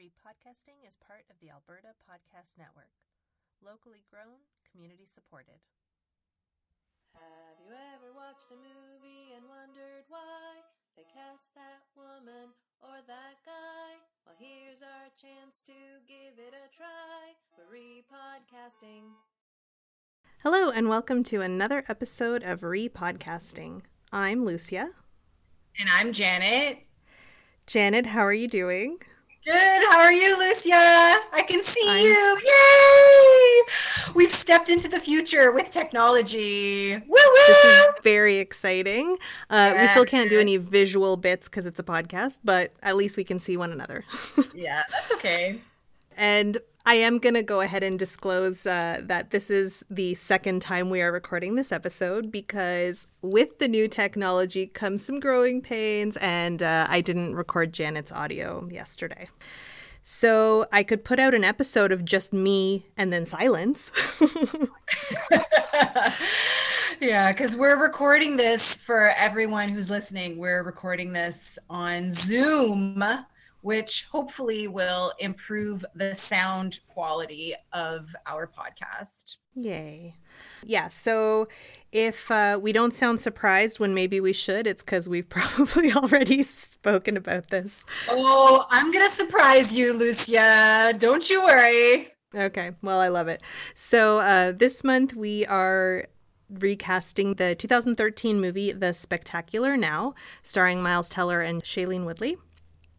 Repodcasting is part of the Alberta Podcast Network. Locally grown, community supported. Have you ever watched a movie and wondered why they cast that woman or that guy? Well, here's our chance to give it a try. We're repodcasting. Hello, and welcome to another episode of Repodcasting. I'm Lucia. And I'm Janet. Janet, how are you doing? Good. How are you, Lucia? I can see I'm... you. Yay! We've stepped into the future with technology. Woo woo! This is very exciting. Uh, yeah. We still can't do any visual bits because it's a podcast, but at least we can see one another. yeah, that's okay. And I am going to go ahead and disclose uh, that this is the second time we are recording this episode because with the new technology comes some growing pains, and uh, I didn't record Janet's audio yesterday. So I could put out an episode of just me and then silence. yeah, because we're recording this for everyone who's listening. We're recording this on Zoom which hopefully will improve the sound quality of our podcast. Yay. Yeah. So if uh, we don't sound surprised when maybe we should, it's because we've probably already spoken about this. Oh, I'm going to surprise you, Lucia. Don't you worry. Okay. Well, I love it. So uh, this month we are recasting the 2013 movie The Spectacular Now, starring Miles Teller and Shailene Woodley.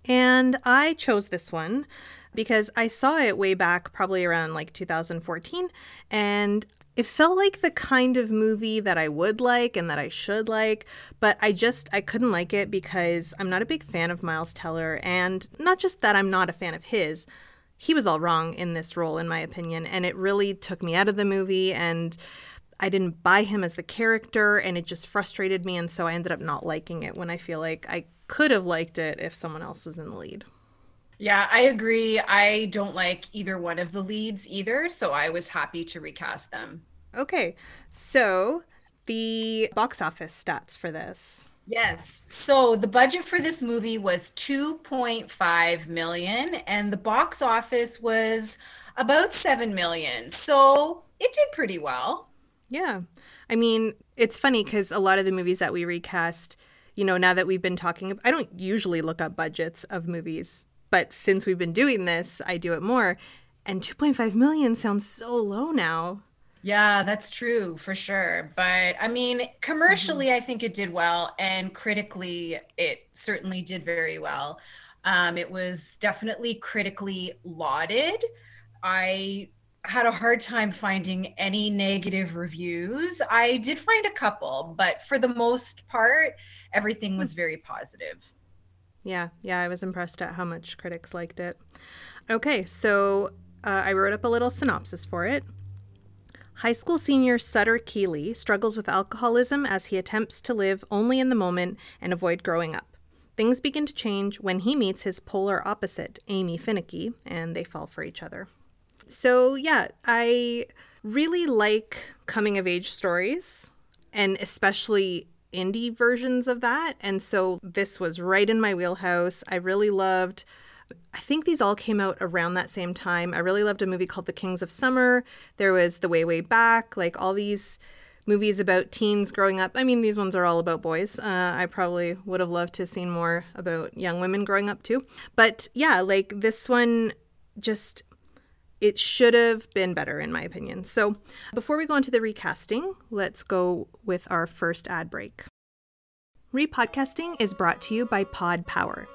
And I chose this one because I saw it way back, probably around like 2014, and it felt like the kind of movie that I would like and that I should like, but I just I couldn't like it because I'm not a big fan of Miles Teller and not just that I'm not a fan of his. He was all wrong in this role in my opinion and it really took me out of the movie and I didn't buy him as the character and it just frustrated me and so I ended up not liking it when I feel like I could have liked it if someone else was in the lead. Yeah, I agree. I don't like either one of the leads either, so I was happy to recast them. Okay. So, the box office stats for this. Yes. So, the budget for this movie was 2.5 million and the box office was about 7 million. So, it did pretty well. Yeah. I mean, it's funny cuz a lot of the movies that we recast you know, now that we've been talking, I don't usually look up budgets of movies, but since we've been doing this, I do it more. And 2.5 million sounds so low now. Yeah, that's true for sure. But I mean, commercially, mm-hmm. I think it did well, and critically, it certainly did very well. Um, it was definitely critically lauded. I had a hard time finding any negative reviews. I did find a couple, but for the most part, everything was very positive. Yeah, yeah, I was impressed at how much critics liked it. Okay, so uh, I wrote up a little synopsis for it. High school senior Sutter Keeley struggles with alcoholism as he attempts to live only in the moment and avoid growing up. Things begin to change when he meets his polar opposite, Amy Finecky, and they fall for each other. So, yeah, I really like coming of age stories, and especially indie versions of that. And so this was right in my wheelhouse. I really loved. I think these all came out around that same time. I really loved a movie called The Kings of Summer. There was The Way, Way Back, like all these movies about teens growing up. I mean, these ones are all about boys. Uh, I probably would have loved to have seen more about young women growing up too. But yeah, like this one just it should have been better, in my opinion. So, before we go into the recasting, let's go with our first ad break. Repodcasting is brought to you by Pod Power.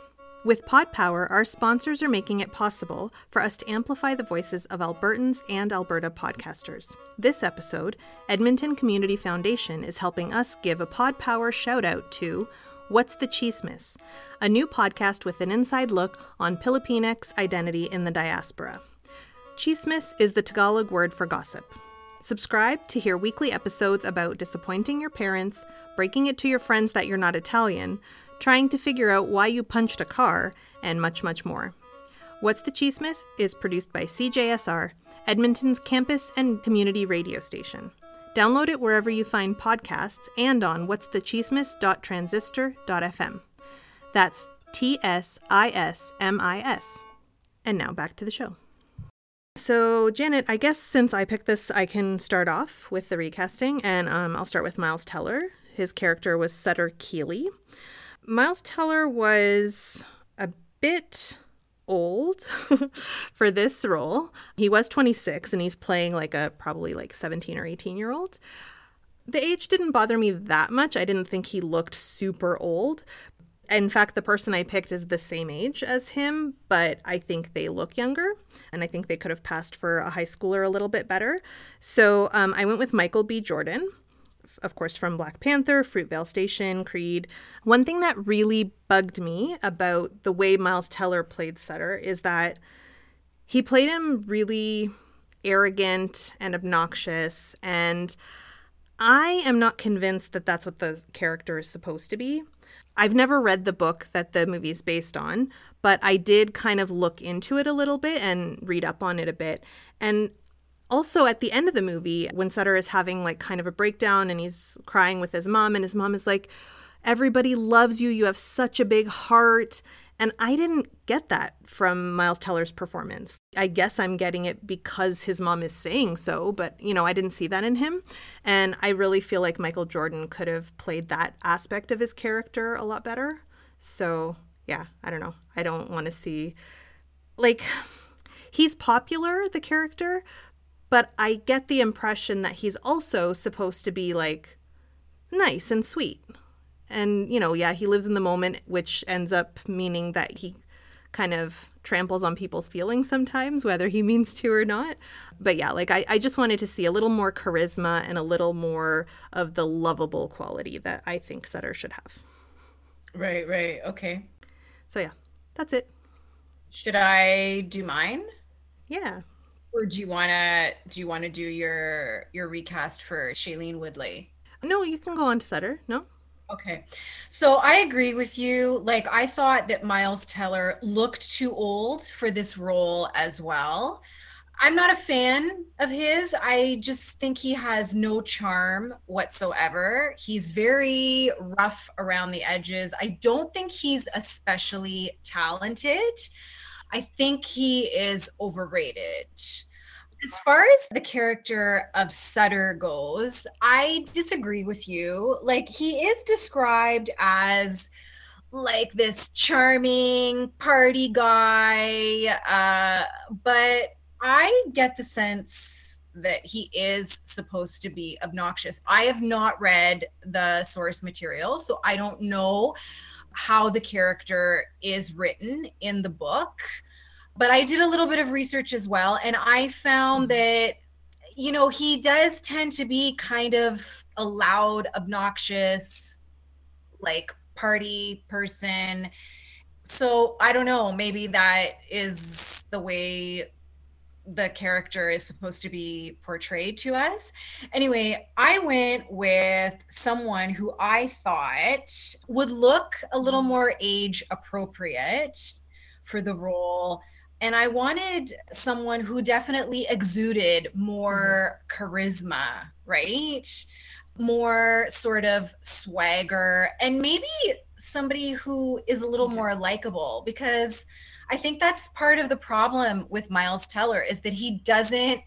With Pod Power, our sponsors are making it possible for us to amplify the voices of Albertans and Alberta podcasters. This episode, Edmonton Community Foundation is helping us give a Pod Power shout out to What's the Tsismis, a new podcast with an inside look on Filipinx identity in the diaspora. Tsismis is the Tagalog word for gossip. Subscribe to hear weekly episodes about disappointing your parents, breaking it to your friends that you're not Italian, trying to figure out why you punched a car, and much, much more. What's the Tsismis is produced by CJSR, Edmonton's campus and community radio station. Download it wherever you find podcasts and on what'sthetsismis.transistor.fm. That's T S I S M I S. And now back to the show. So, Janet, I guess since I picked this, I can start off with the recasting, and um, I'll start with Miles Teller. His character was Sutter Keeley. Miles Teller was a bit old for this role. He was 26 and he's playing like a probably like 17 or 18 year old. The age didn't bother me that much. I didn't think he looked super old. In fact, the person I picked is the same age as him, but I think they look younger, and I think they could have passed for a high schooler a little bit better. So um, I went with Michael B. Jordan of course, from Black Panther, Fruitvale Station, Creed. One thing that really bugged me about the way Miles Teller played Sutter is that he played him really arrogant and obnoxious. And I am not convinced that that's what the character is supposed to be. I've never read the book that the movie is based on, but I did kind of look into it a little bit and read up on it a bit. And also at the end of the movie when sutter is having like kind of a breakdown and he's crying with his mom and his mom is like everybody loves you you have such a big heart and i didn't get that from miles teller's performance. I guess i'm getting it because his mom is saying so but you know i didn't see that in him. And i really feel like michael jordan could have played that aspect of his character a lot better. So yeah i don't know. I don't want to see like he's popular the character but I get the impression that he's also supposed to be like nice and sweet. And, you know, yeah, he lives in the moment, which ends up meaning that he kind of tramples on people's feelings sometimes, whether he means to or not. But yeah, like I, I just wanted to see a little more charisma and a little more of the lovable quality that I think Sutter should have. Right, right. Okay. So yeah, that's it. Should I do mine? Yeah or do you want to do you want to do your your recast for Shailene Woodley? No, you can go on to Sutter. No. Okay. So I agree with you. Like I thought that Miles Teller looked too old for this role as well. I'm not a fan of his. I just think he has no charm whatsoever. He's very rough around the edges. I don't think he's especially talented. I think he is overrated. As far as the character of Sutter goes, I disagree with you. Like, he is described as like this charming party guy, uh, but I get the sense that he is supposed to be obnoxious. I have not read the source material, so I don't know how the character is written in the book. But I did a little bit of research as well, and I found mm-hmm. that, you know, he does tend to be kind of a loud, obnoxious, like party person. So I don't know, maybe that is the way the character is supposed to be portrayed to us. Anyway, I went with someone who I thought would look a little mm-hmm. more age appropriate for the role. And I wanted someone who definitely exuded more charisma, right? More sort of swagger, and maybe somebody who is a little more likable because I think that's part of the problem with Miles Teller is that he doesn't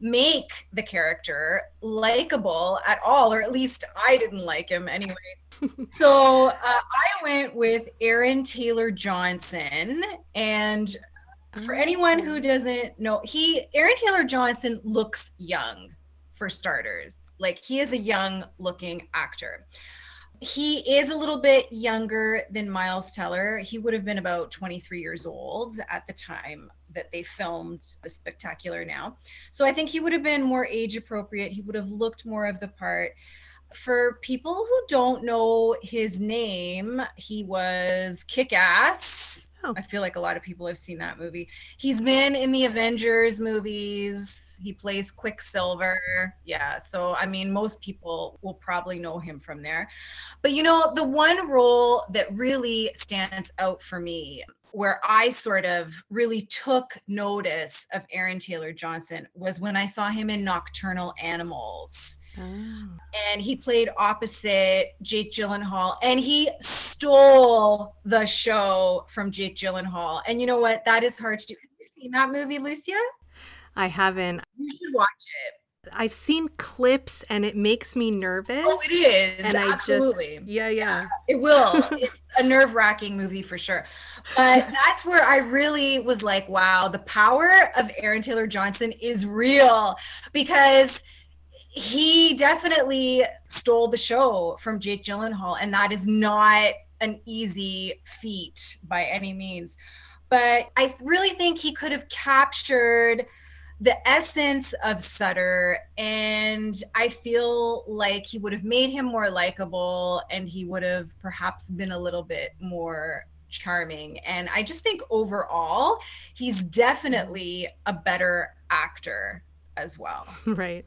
make the character likable at all, or at least I didn't like him anyway. so uh, I went with Aaron Taylor Johnson, and for anyone who doesn't know, he Aaron Taylor Johnson looks young for starters. Like he is a young looking actor he is a little bit younger than Miles Teller. He would have been about 23 years old at the time that they filmed The Spectacular Now. So I think he would have been more age appropriate. He would have looked more of the part. For people who don't know his name, he was kick ass Oh. I feel like a lot of people have seen that movie. He's been in the Avengers movies. He plays Quicksilver. Yeah. So, I mean, most people will probably know him from there. But, you know, the one role that really stands out for me where I sort of really took notice of Aaron Taylor Johnson was when I saw him in Nocturnal Animals. Oh. And he played opposite Jake Gyllenhaal and he stole the show from Jake Gyllenhaal. And you know what? That is hard to do. Have you seen that movie, Lucia? I haven't. You should watch. I've seen clips and it makes me oh, nervous. Oh, it is. And Absolutely. I just yeah, yeah. It will. it's a nerve-wracking movie for sure. But that's where I really was like, wow, the power of Aaron Taylor Johnson is real because he definitely stole the show from Jake Gyllenhaal, and that is not an easy feat by any means. But I really think he could have captured the essence of Sutter, and I feel like he would have made him more likable and he would have perhaps been a little bit more charming. And I just think overall, he's definitely a better actor as well. Right.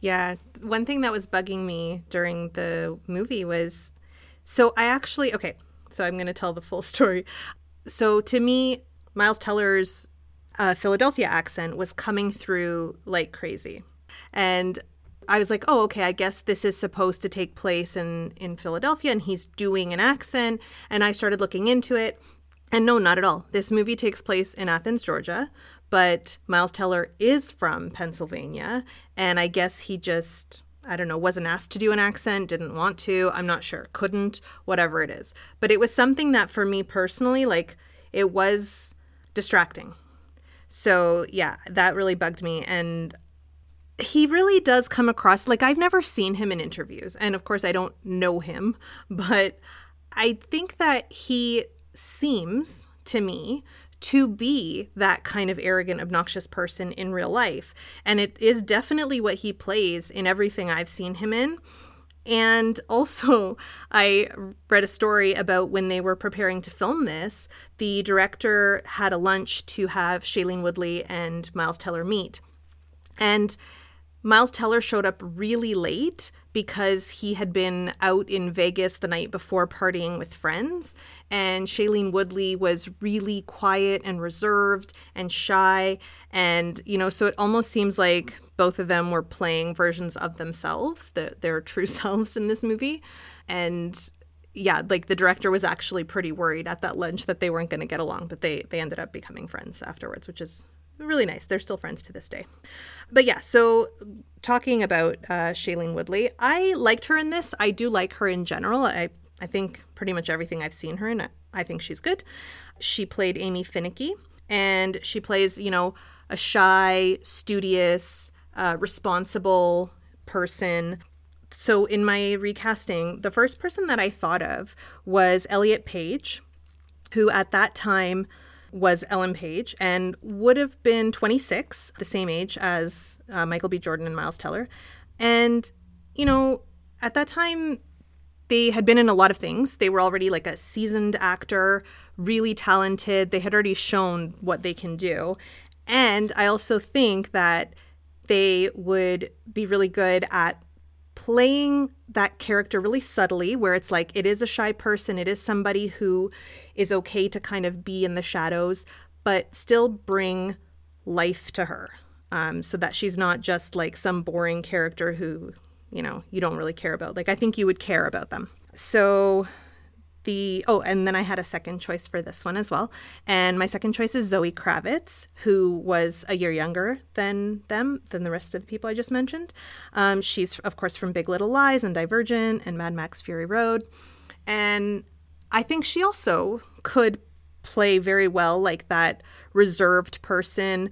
Yeah. One thing that was bugging me during the movie was so I actually, okay, so I'm going to tell the full story. So to me, Miles Teller's uh, Philadelphia accent was coming through like crazy. And I was like, oh, okay, I guess this is supposed to take place in, in Philadelphia and he's doing an accent. And I started looking into it. And no, not at all. This movie takes place in Athens, Georgia, but Miles Teller is from Pennsylvania, and I guess he just I don't know, wasn't asked to do an accent, didn't want to, I'm not sure, couldn't, whatever it is. But it was something that for me personally, like it was distracting. So, yeah, that really bugged me and he really does come across like I've never seen him in interviews. And of course, I don't know him, but I think that he seems to me to be that kind of arrogant, obnoxious person in real life. And it is definitely what he plays in everything I've seen him in. And also, I read a story about when they were preparing to film this, the director had a lunch to have Shailene Woodley and Miles Teller meet. And Miles Teller showed up really late because he had been out in Vegas the night before partying with friends. And Shailene Woodley was really quiet and reserved and shy. And, you know, so it almost seems like both of them were playing versions of themselves, the, their true selves in this movie. And yeah, like the director was actually pretty worried at that lunch that they weren't going to get along, but they, they ended up becoming friends afterwards, which is really nice. They're still friends to this day. But yeah, so talking about uh, Shailene Woodley, I liked her in this. I do like her in general. I I think pretty much everything I've seen her in, I think she's good. She played Amy Finecky, and she plays you know a shy, studious, uh, responsible person. So in my recasting, the first person that I thought of was Elliot Page, who at that time was Ellen Page and would have been 26, the same age as uh, Michael B. Jordan and Miles Teller. And, you know, at that time, they had been in a lot of things. They were already like a seasoned actor, really talented. They had already shown what they can do. And I also think that they would be really good at playing that character really subtly, where it's like it is a shy person, it is somebody who is okay to kind of be in the shadows, but still bring life to her. Um, so that she's not just like some boring character who, you know, you don't really care about. Like, I think you would care about them. So the oh and then i had a second choice for this one as well. And my second choice is zoe kravitz who was a year younger than them than the rest of the people i just mentioned. Um, she's of course from big little lies and divergent and mad max fury road. And i think she also could play very well like that reserved person.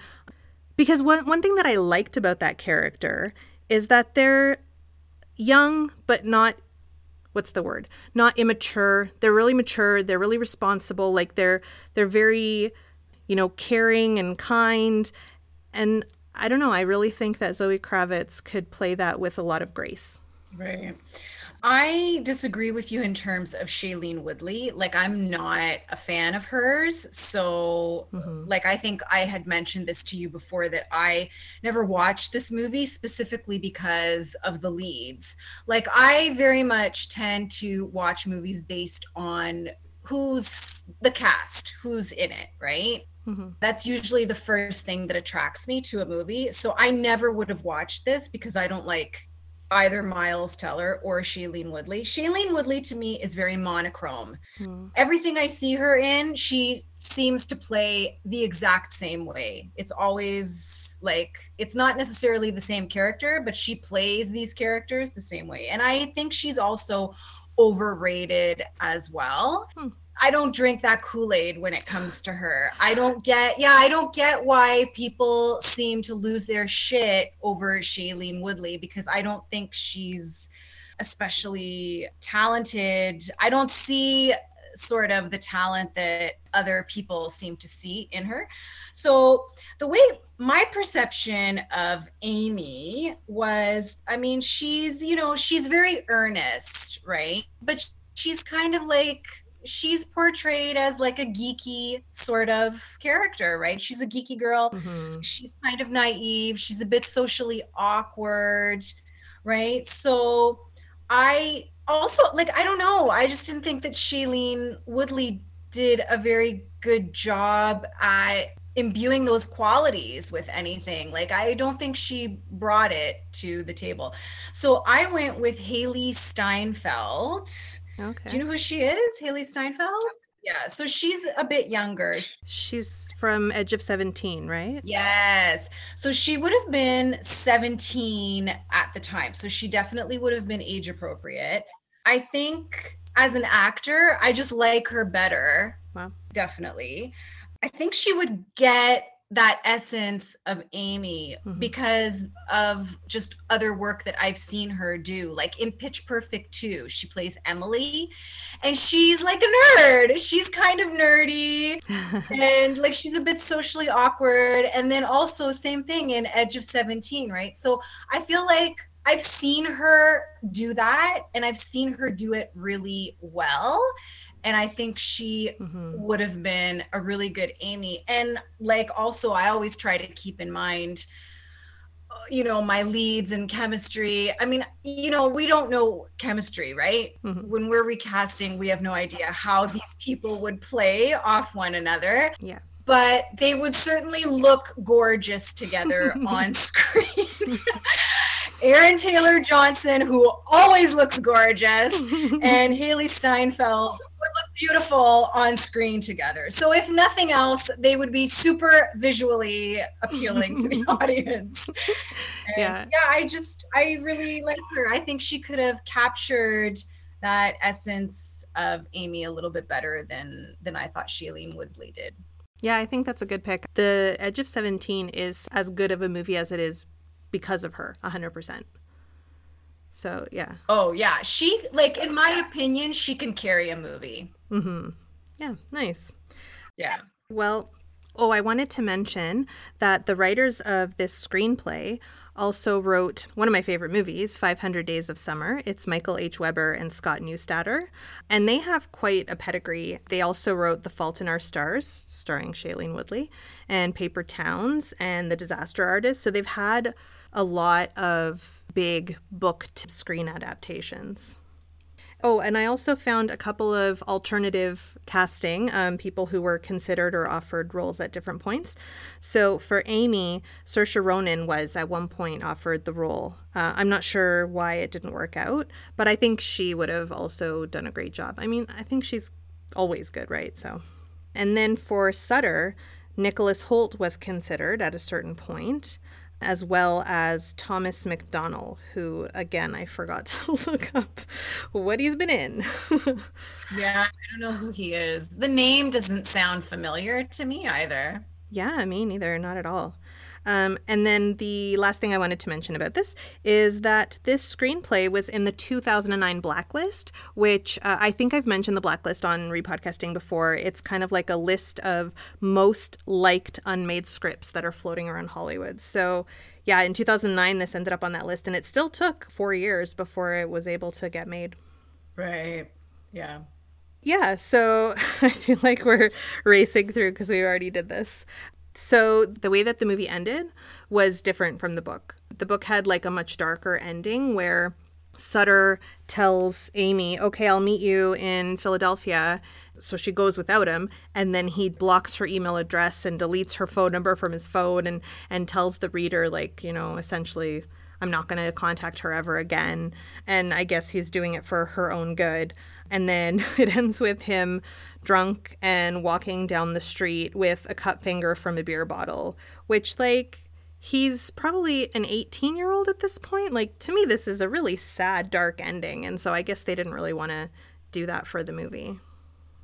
Because one, one thing that i liked about that character is that they're young but not what's the word? Not immature. They're really mature. They're really responsible. Like they're they're very you know caring and kind. And i don't know. I really think that zoe kravitz could play that with a lot of grace. Right I disagree with you in terms of Shailene Woodley. Like, I'm not a fan of hers. So, mm-hmm. like, I think I had mentioned this to you before that I never watched this movie specifically because of the leads. Like, I very much tend to watch movies based on who's the cast, who's in it, right? Mm-hmm. That's usually the first thing that attracts me to a movie. So I never would have watched this because I don't like either Miles Teller or Shailene Woodley. Shailene Woodley to me is very monochrome. Mm. Everything I see her in, she seems to play the exact same way. It's always like it's not necessarily the same character, but she plays these characters the same way. And I think she's also overrated as well. Hmm. I don't drink that Kool-Aid when it comes to her. I don't get yeah, I don't get why people seem to lose their shit over Shailene Woodley because I don't think she's especially talented. I don't see sort of the talent that other people seem to see in her. So the way my perception of Amy was, I mean, she's, you know, she's very earnest, right? But she's kind of like she's portrayed as like a geeky sort of character, right? She's a geeky girl. Mm-hmm. She's kind of naive. She's a bit socially awkward, right? So I also like I don't know. I just didn't think that Shailene Woodley did a very good job at imbuing those qualities with anything. Like I don't think she brought it to the table. So I went with Hailee Steinfeld Okay. Do you know who she is? Hailee Steinfeld? Yeah, so she's a bit younger. She's from Edge of 17, right? Yes. So she would have been 17 at the time. So she definitely would have been age appropriate. I think as an actor, I just like her better. Wow. Definitely. I think she would get that essence of Amy mm-hmm. because of just other work that I've seen her do. Like in Pitch Perfect 2, she plays Emily and she's like a nerd. She's kind of nerdy and like she's a bit socially awkward. And then also, same thing in Edge of 17, right? So I feel like I've seen her do that and I've seen her do it really well and I think she mm-hmm. would have been a really good Amy. And like also, I always try to keep in mind, uh, you know, my leads and chemistry. I mean, you know, we don't know chemistry, right? Mm-hmm. When we're recasting, we have no idea how these people would play off one another. Yeah. But they would certainly look gorgeous together on screen. Aaron Taylor Johnson, who always looks gorgeous, and Hailee Steinfeld beautiful on screen together. So if nothing else, they would be super visually appealing to the audience. And yeah. Yeah, I just I really like her. I think she could have captured that essence of Amy a little bit better than than I thought Shailene Woodley did. Yeah, I think that's a good pick. The Edge of 17 is as good of a movie as it is because of her, 100%. So, yeah. Oh, yeah. She, like, in my opinion, she can carry a movie. Mm-hmm. Yeah, nice. Yeah. Well, oh, I wanted to mention that the writers of this screenplay also wrote one of my favorite movies, 500 Days of Summer. It's Michael H. Weber and Scott Neustadter. And they have quite a pedigree. They also wrote The Fault in Our Stars, starring Shailene Woodley, and Paper Towns and The Disaster Artist. So they've had a lot of big book to screen adaptations. Oh, and I also found a couple of alternative casting, um, people who were considered or offered roles at different points. So for Amy, Saoirse Ronan was at one point offered the role. Uh, I'm not sure why it didn't work out, but I think she would have also done a great job. I mean, I think she's always good, right? So, and then for Sutter, Nicholas Hoult was considered at a certain point as well as Thomas McDonell, who, again, I forgot to look up what he's been in. yeah, I don't know who he is. The name doesn't sound familiar to me either. Yeah, me neither, not at all. Um, and then the last thing I wanted to mention about this is that this screenplay was in the 2009 blacklist, which uh, I think I've mentioned the blacklist on repodcasting before. It's kind of like a list of most liked unmade scripts that are floating around Hollywood. So, yeah, in 2009, this ended up on that list, and it still took four years before it was able to get made. Right. Yeah yeah, so I feel like we're racing through because we already did this. So the way that the movie ended was different from the book. The book had like a much darker ending where Sutter tells Amy, okay, I'll meet you in Philadelphia. So she goes without him, and then he blocks her email address and deletes her phone number from his phone and, and tells the reader, like, you know, essentially, I'm not going to contact her ever again. And I guess he's doing it for her own good. And then it ends with him drunk and walking down the street with a cut finger from a beer bottle, which, like, he's probably an 18 year old at this point. Like, to me, this is a really sad, dark ending. And so I guess they didn't really want to do that for the movie.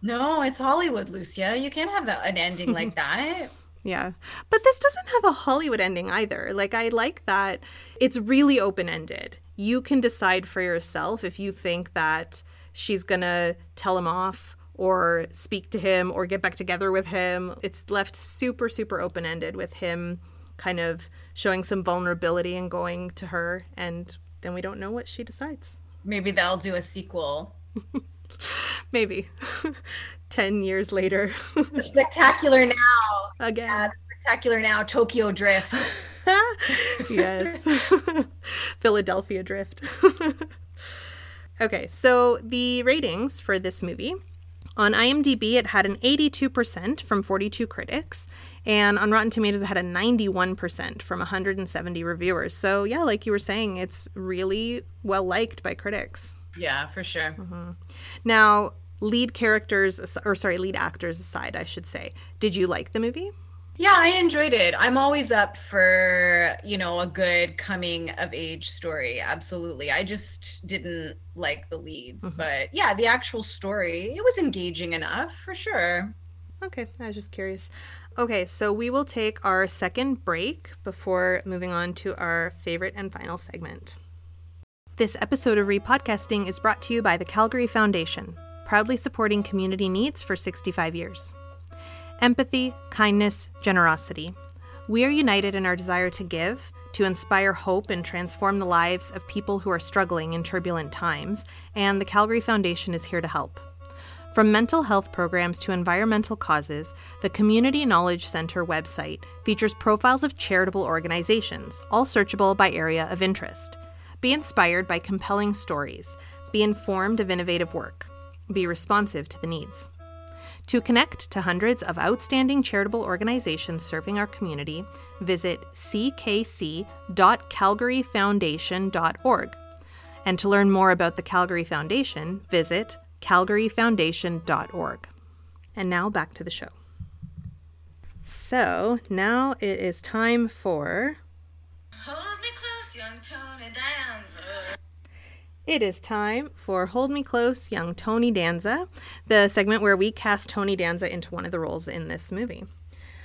No, it's Hollywood, Lucia. You can't have that, an ending like that. Yeah. But this doesn't have a Hollywood ending either. Like, I like that it's really open ended. You can decide for yourself if you think that she's going to tell him off or speak to him or get back together with him. It's left super, super open ended with him kind of showing some vulnerability and going to her. And then we don't know what she decides. Maybe they'll do a sequel. Maybe. 10 years later. spectacular now. Again. Yeah, spectacular now. Tokyo Drift. yes. Philadelphia Drift. okay, so the ratings for this movie on IMDb, it had an 82% from 42 critics, and on Rotten Tomatoes, it had a 91% from 170 reviewers. So, yeah, like you were saying, it's really well liked by critics. Yeah, for sure. Mm-hmm. Now, lead characters, or sorry, lead actors aside, I should say, did you like the movie? Yeah, I enjoyed it. I'm always up for, you know, a good coming of age story. Absolutely. I just didn't like the leads, mm-hmm. but yeah, the actual story, it was engaging enough for sure. Okay, I was just curious. Okay, so we will take our second break before moving on to our favorite and final segment. This episode of Repodcasting is brought to you by the Calgary Foundation, proudly supporting community needs for 65 years empathy, kindness, generosity. We are united in our desire to give, to inspire hope and transform the lives of people who are struggling in turbulent times, and the Calgary Foundation is here to help. From mental health programs to environmental causes, the Community Knowledge Center website features profiles of charitable organizations, all searchable by area of interest. Be inspired by compelling stories. Be informed of innovative work. Be responsive to the needs. To connect to hundreds of outstanding charitable organizations serving our community, visit ckc.calgaryfoundation.org. And to learn more about the Calgary Foundation, visit calgaryfoundation.org. And now back to the show. So now it is time for. Hold me close, young Tony Danza. It is time for Hold Me Close, Young Tony Danza, the segment where we cast Tony Danza into one of the roles in this movie.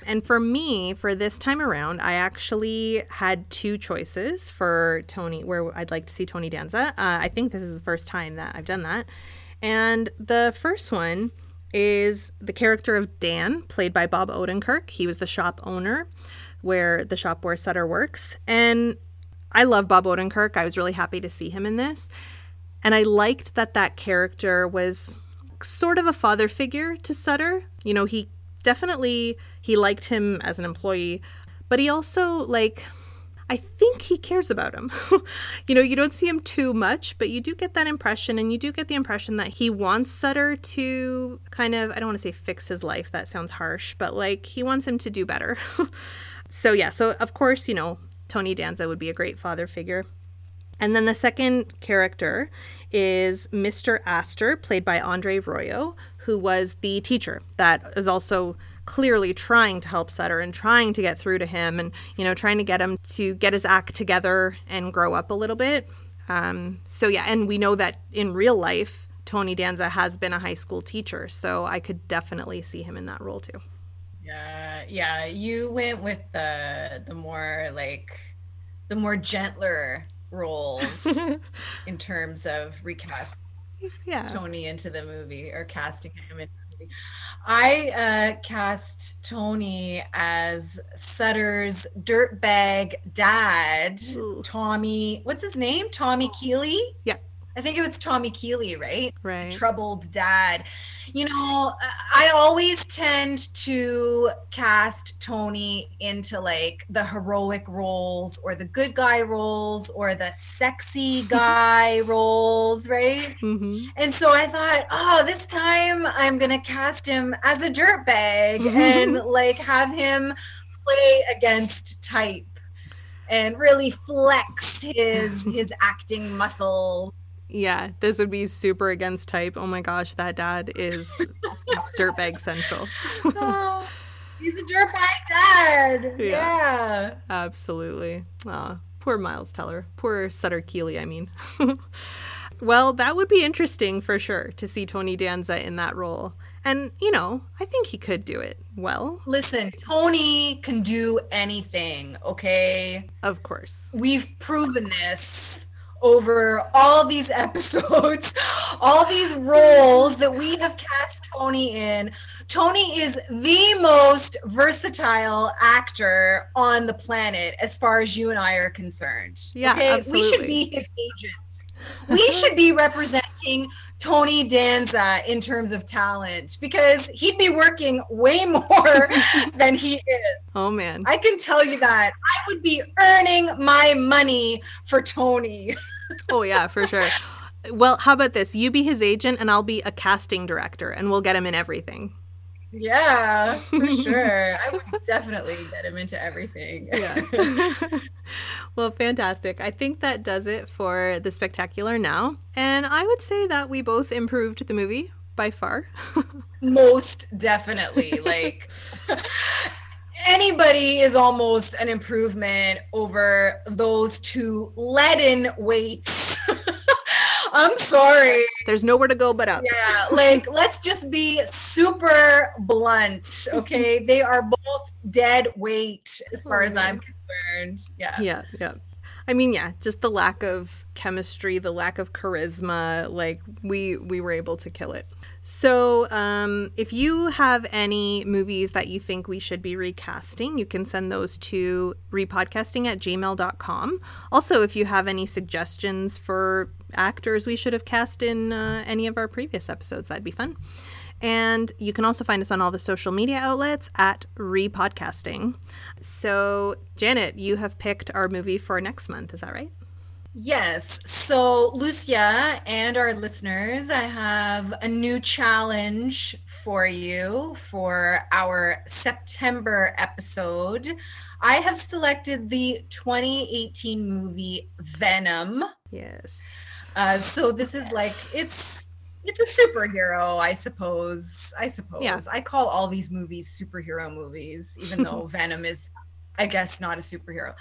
And for me, for this time around, I actually had two choices for Tony, where I'd like to see Tony Danza. Uh, I think this is the first time that I've done that. And the first one is the character of Dan, played by Bob Odenkirk. He was the shop owner where the shop where Sutter works. And I love Bob Odenkirk. I was really happy to see him in this. And I liked that that character was sort of a father figure to Sutter. You know, he definitely he liked him as an employee, but he also like I think he cares about him. you know, you don't see him too much, but you do get that impression, and you do get the impression that he wants Sutter to kind of, I don't want to say fix his life, that sounds harsh, but like he wants him to do better. so, yeah, so of course, you know, Tony Danza would be a great father figure. And then the second character is Mr. Astor, played by Andre Royo, who was the teacher that is also clearly trying to help Sutter and trying to get through to him and, you know, trying to get him to get his act together and grow up a little bit. Um, so, yeah, and we know that in real life, Tony Danza has been a high school teacher. So I could definitely see him in that role too. Yeah, yeah. You went with the the more like the more gentler roles in terms of recast yeah. Tony into the movie or casting him movie. I uh, cast Tony as Sutter's dirtbag dad, Ooh. Tommy. What's his name? Tommy Keeley. Yeah. I think it was Tommy Keeley, right? Right. Troubled dad. You know, I always tend to cast Tony into like the heroic roles or the good guy roles or the sexy guy roles, right? Mm-hmm. And so I thought, oh, this time I'm going to cast him as a dirtbag and like have him play against type and really flex his his acting muscles Yeah, this would be super against type. Oh my gosh, that dad is dirtbag central. oh, he's a dirtbag dad. Yeah. Yeah. Absolutely. Aw, poor Miles Teller. Poor Sutter Keeley, I mean. well, that would be interesting for sure to see Tony Danza in that role. And, you know, I think he could do it well, Listen, Tony can do anything, okay? of course. We've proven this over all these episodes, all these roles that we have cast Tony in. Tony is the most versatile actor on the planet as far as you and I are concerned. Yeah, absolutely. We should be his agents. We should be representing Tony Danza in terms of talent because he'd be working way more than he is. Oh man. I can tell you that. I would be earning my money for Tony. Oh yeah, for sure. Well, how about this? You be his agent and I'll be a casting director and we'll get him in everything. Yeah, for sure. I would definitely get him into everything. Yeah. well, fantastic. I think that does it for the spectacular now. And I would say that we both improved the movie by far. Most definitely. Like anybody is almost an improvement over those two leaden weights. I'm sorry. There's nowhere to go but up. Yeah, like let's just be super blunt, okay? They are both dead weight as far as I'm concerned. Yeah. Yeah, yeah. I mean, yeah, just the lack of chemistry, the lack of charisma, like we we were able to kill it. So, um, if you have any movies that you think we should be recasting, you can send those to repodcasting at gmail.com. Also, if you have any suggestions for actors we should have cast in uh, any of our previous episodes, that'd be fun. And you can also find us on all the social media outlets at Repodcasting. So, Janet, you have picked our movie for next month. Is that right? Yes. So, Lucia and our listeners, I have a new challenge for you for our September episode. I have selected the 2018 movie Venom. Yes. Uh, so this is like it's it's a superhero, I suppose. I suppose. Yeah. I call all these movies superhero movies, even though Venom is, I guess, not a superhero.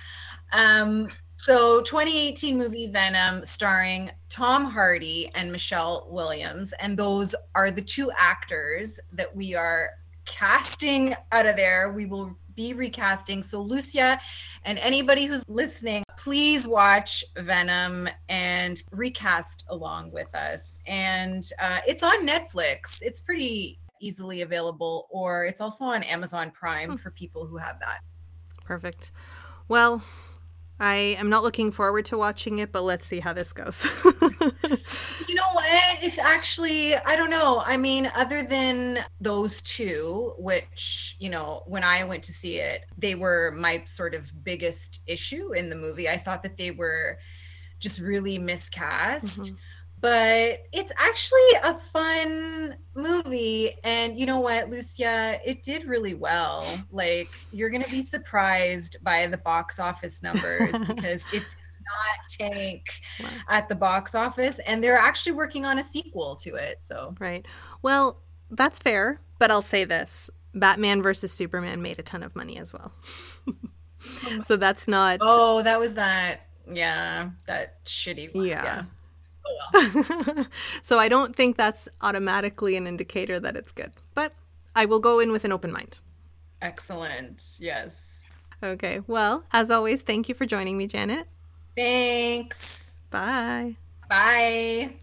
Um, so 2018 movie Venom starring Tom Hardy and Michelle Williams. And those are the two actors that we are casting out of there. We will be recasting. So Lucia and anybody who's listening, please watch Venom and recast along with us. And uh, it's on Netflix. It's pretty easily available, or it's also on Amazon Prime for people who have that. Perfect. Well, I am not looking forward to watching it, but let's see how this goes. You know what? It's actually, I don't know. I mean, other than those two, which, you know, when I went to see it, they were my sort of biggest issue in the movie. I thought that they were just really miscast. Mhm. But it's actually a fun movie. And you know what, Lucia? It did really well. Like, you're going to be surprised by the box office numbers because it did not tank Wow. at the box office. And they're actually working on a sequel to it. So, right. Well, that's fair, but I'll say this Batman versus Superman made a ton of money as well. Oh so that's not. oh, that was that. Yeah, that shitty one. Yeah. Oh, well. so I don't think that's automatically an indicator that it's good, but I will go in with an open mind. Excellent. Yes. Okay. Well, as always, thank you for joining me, Janet. Thanks. Bye. Bye.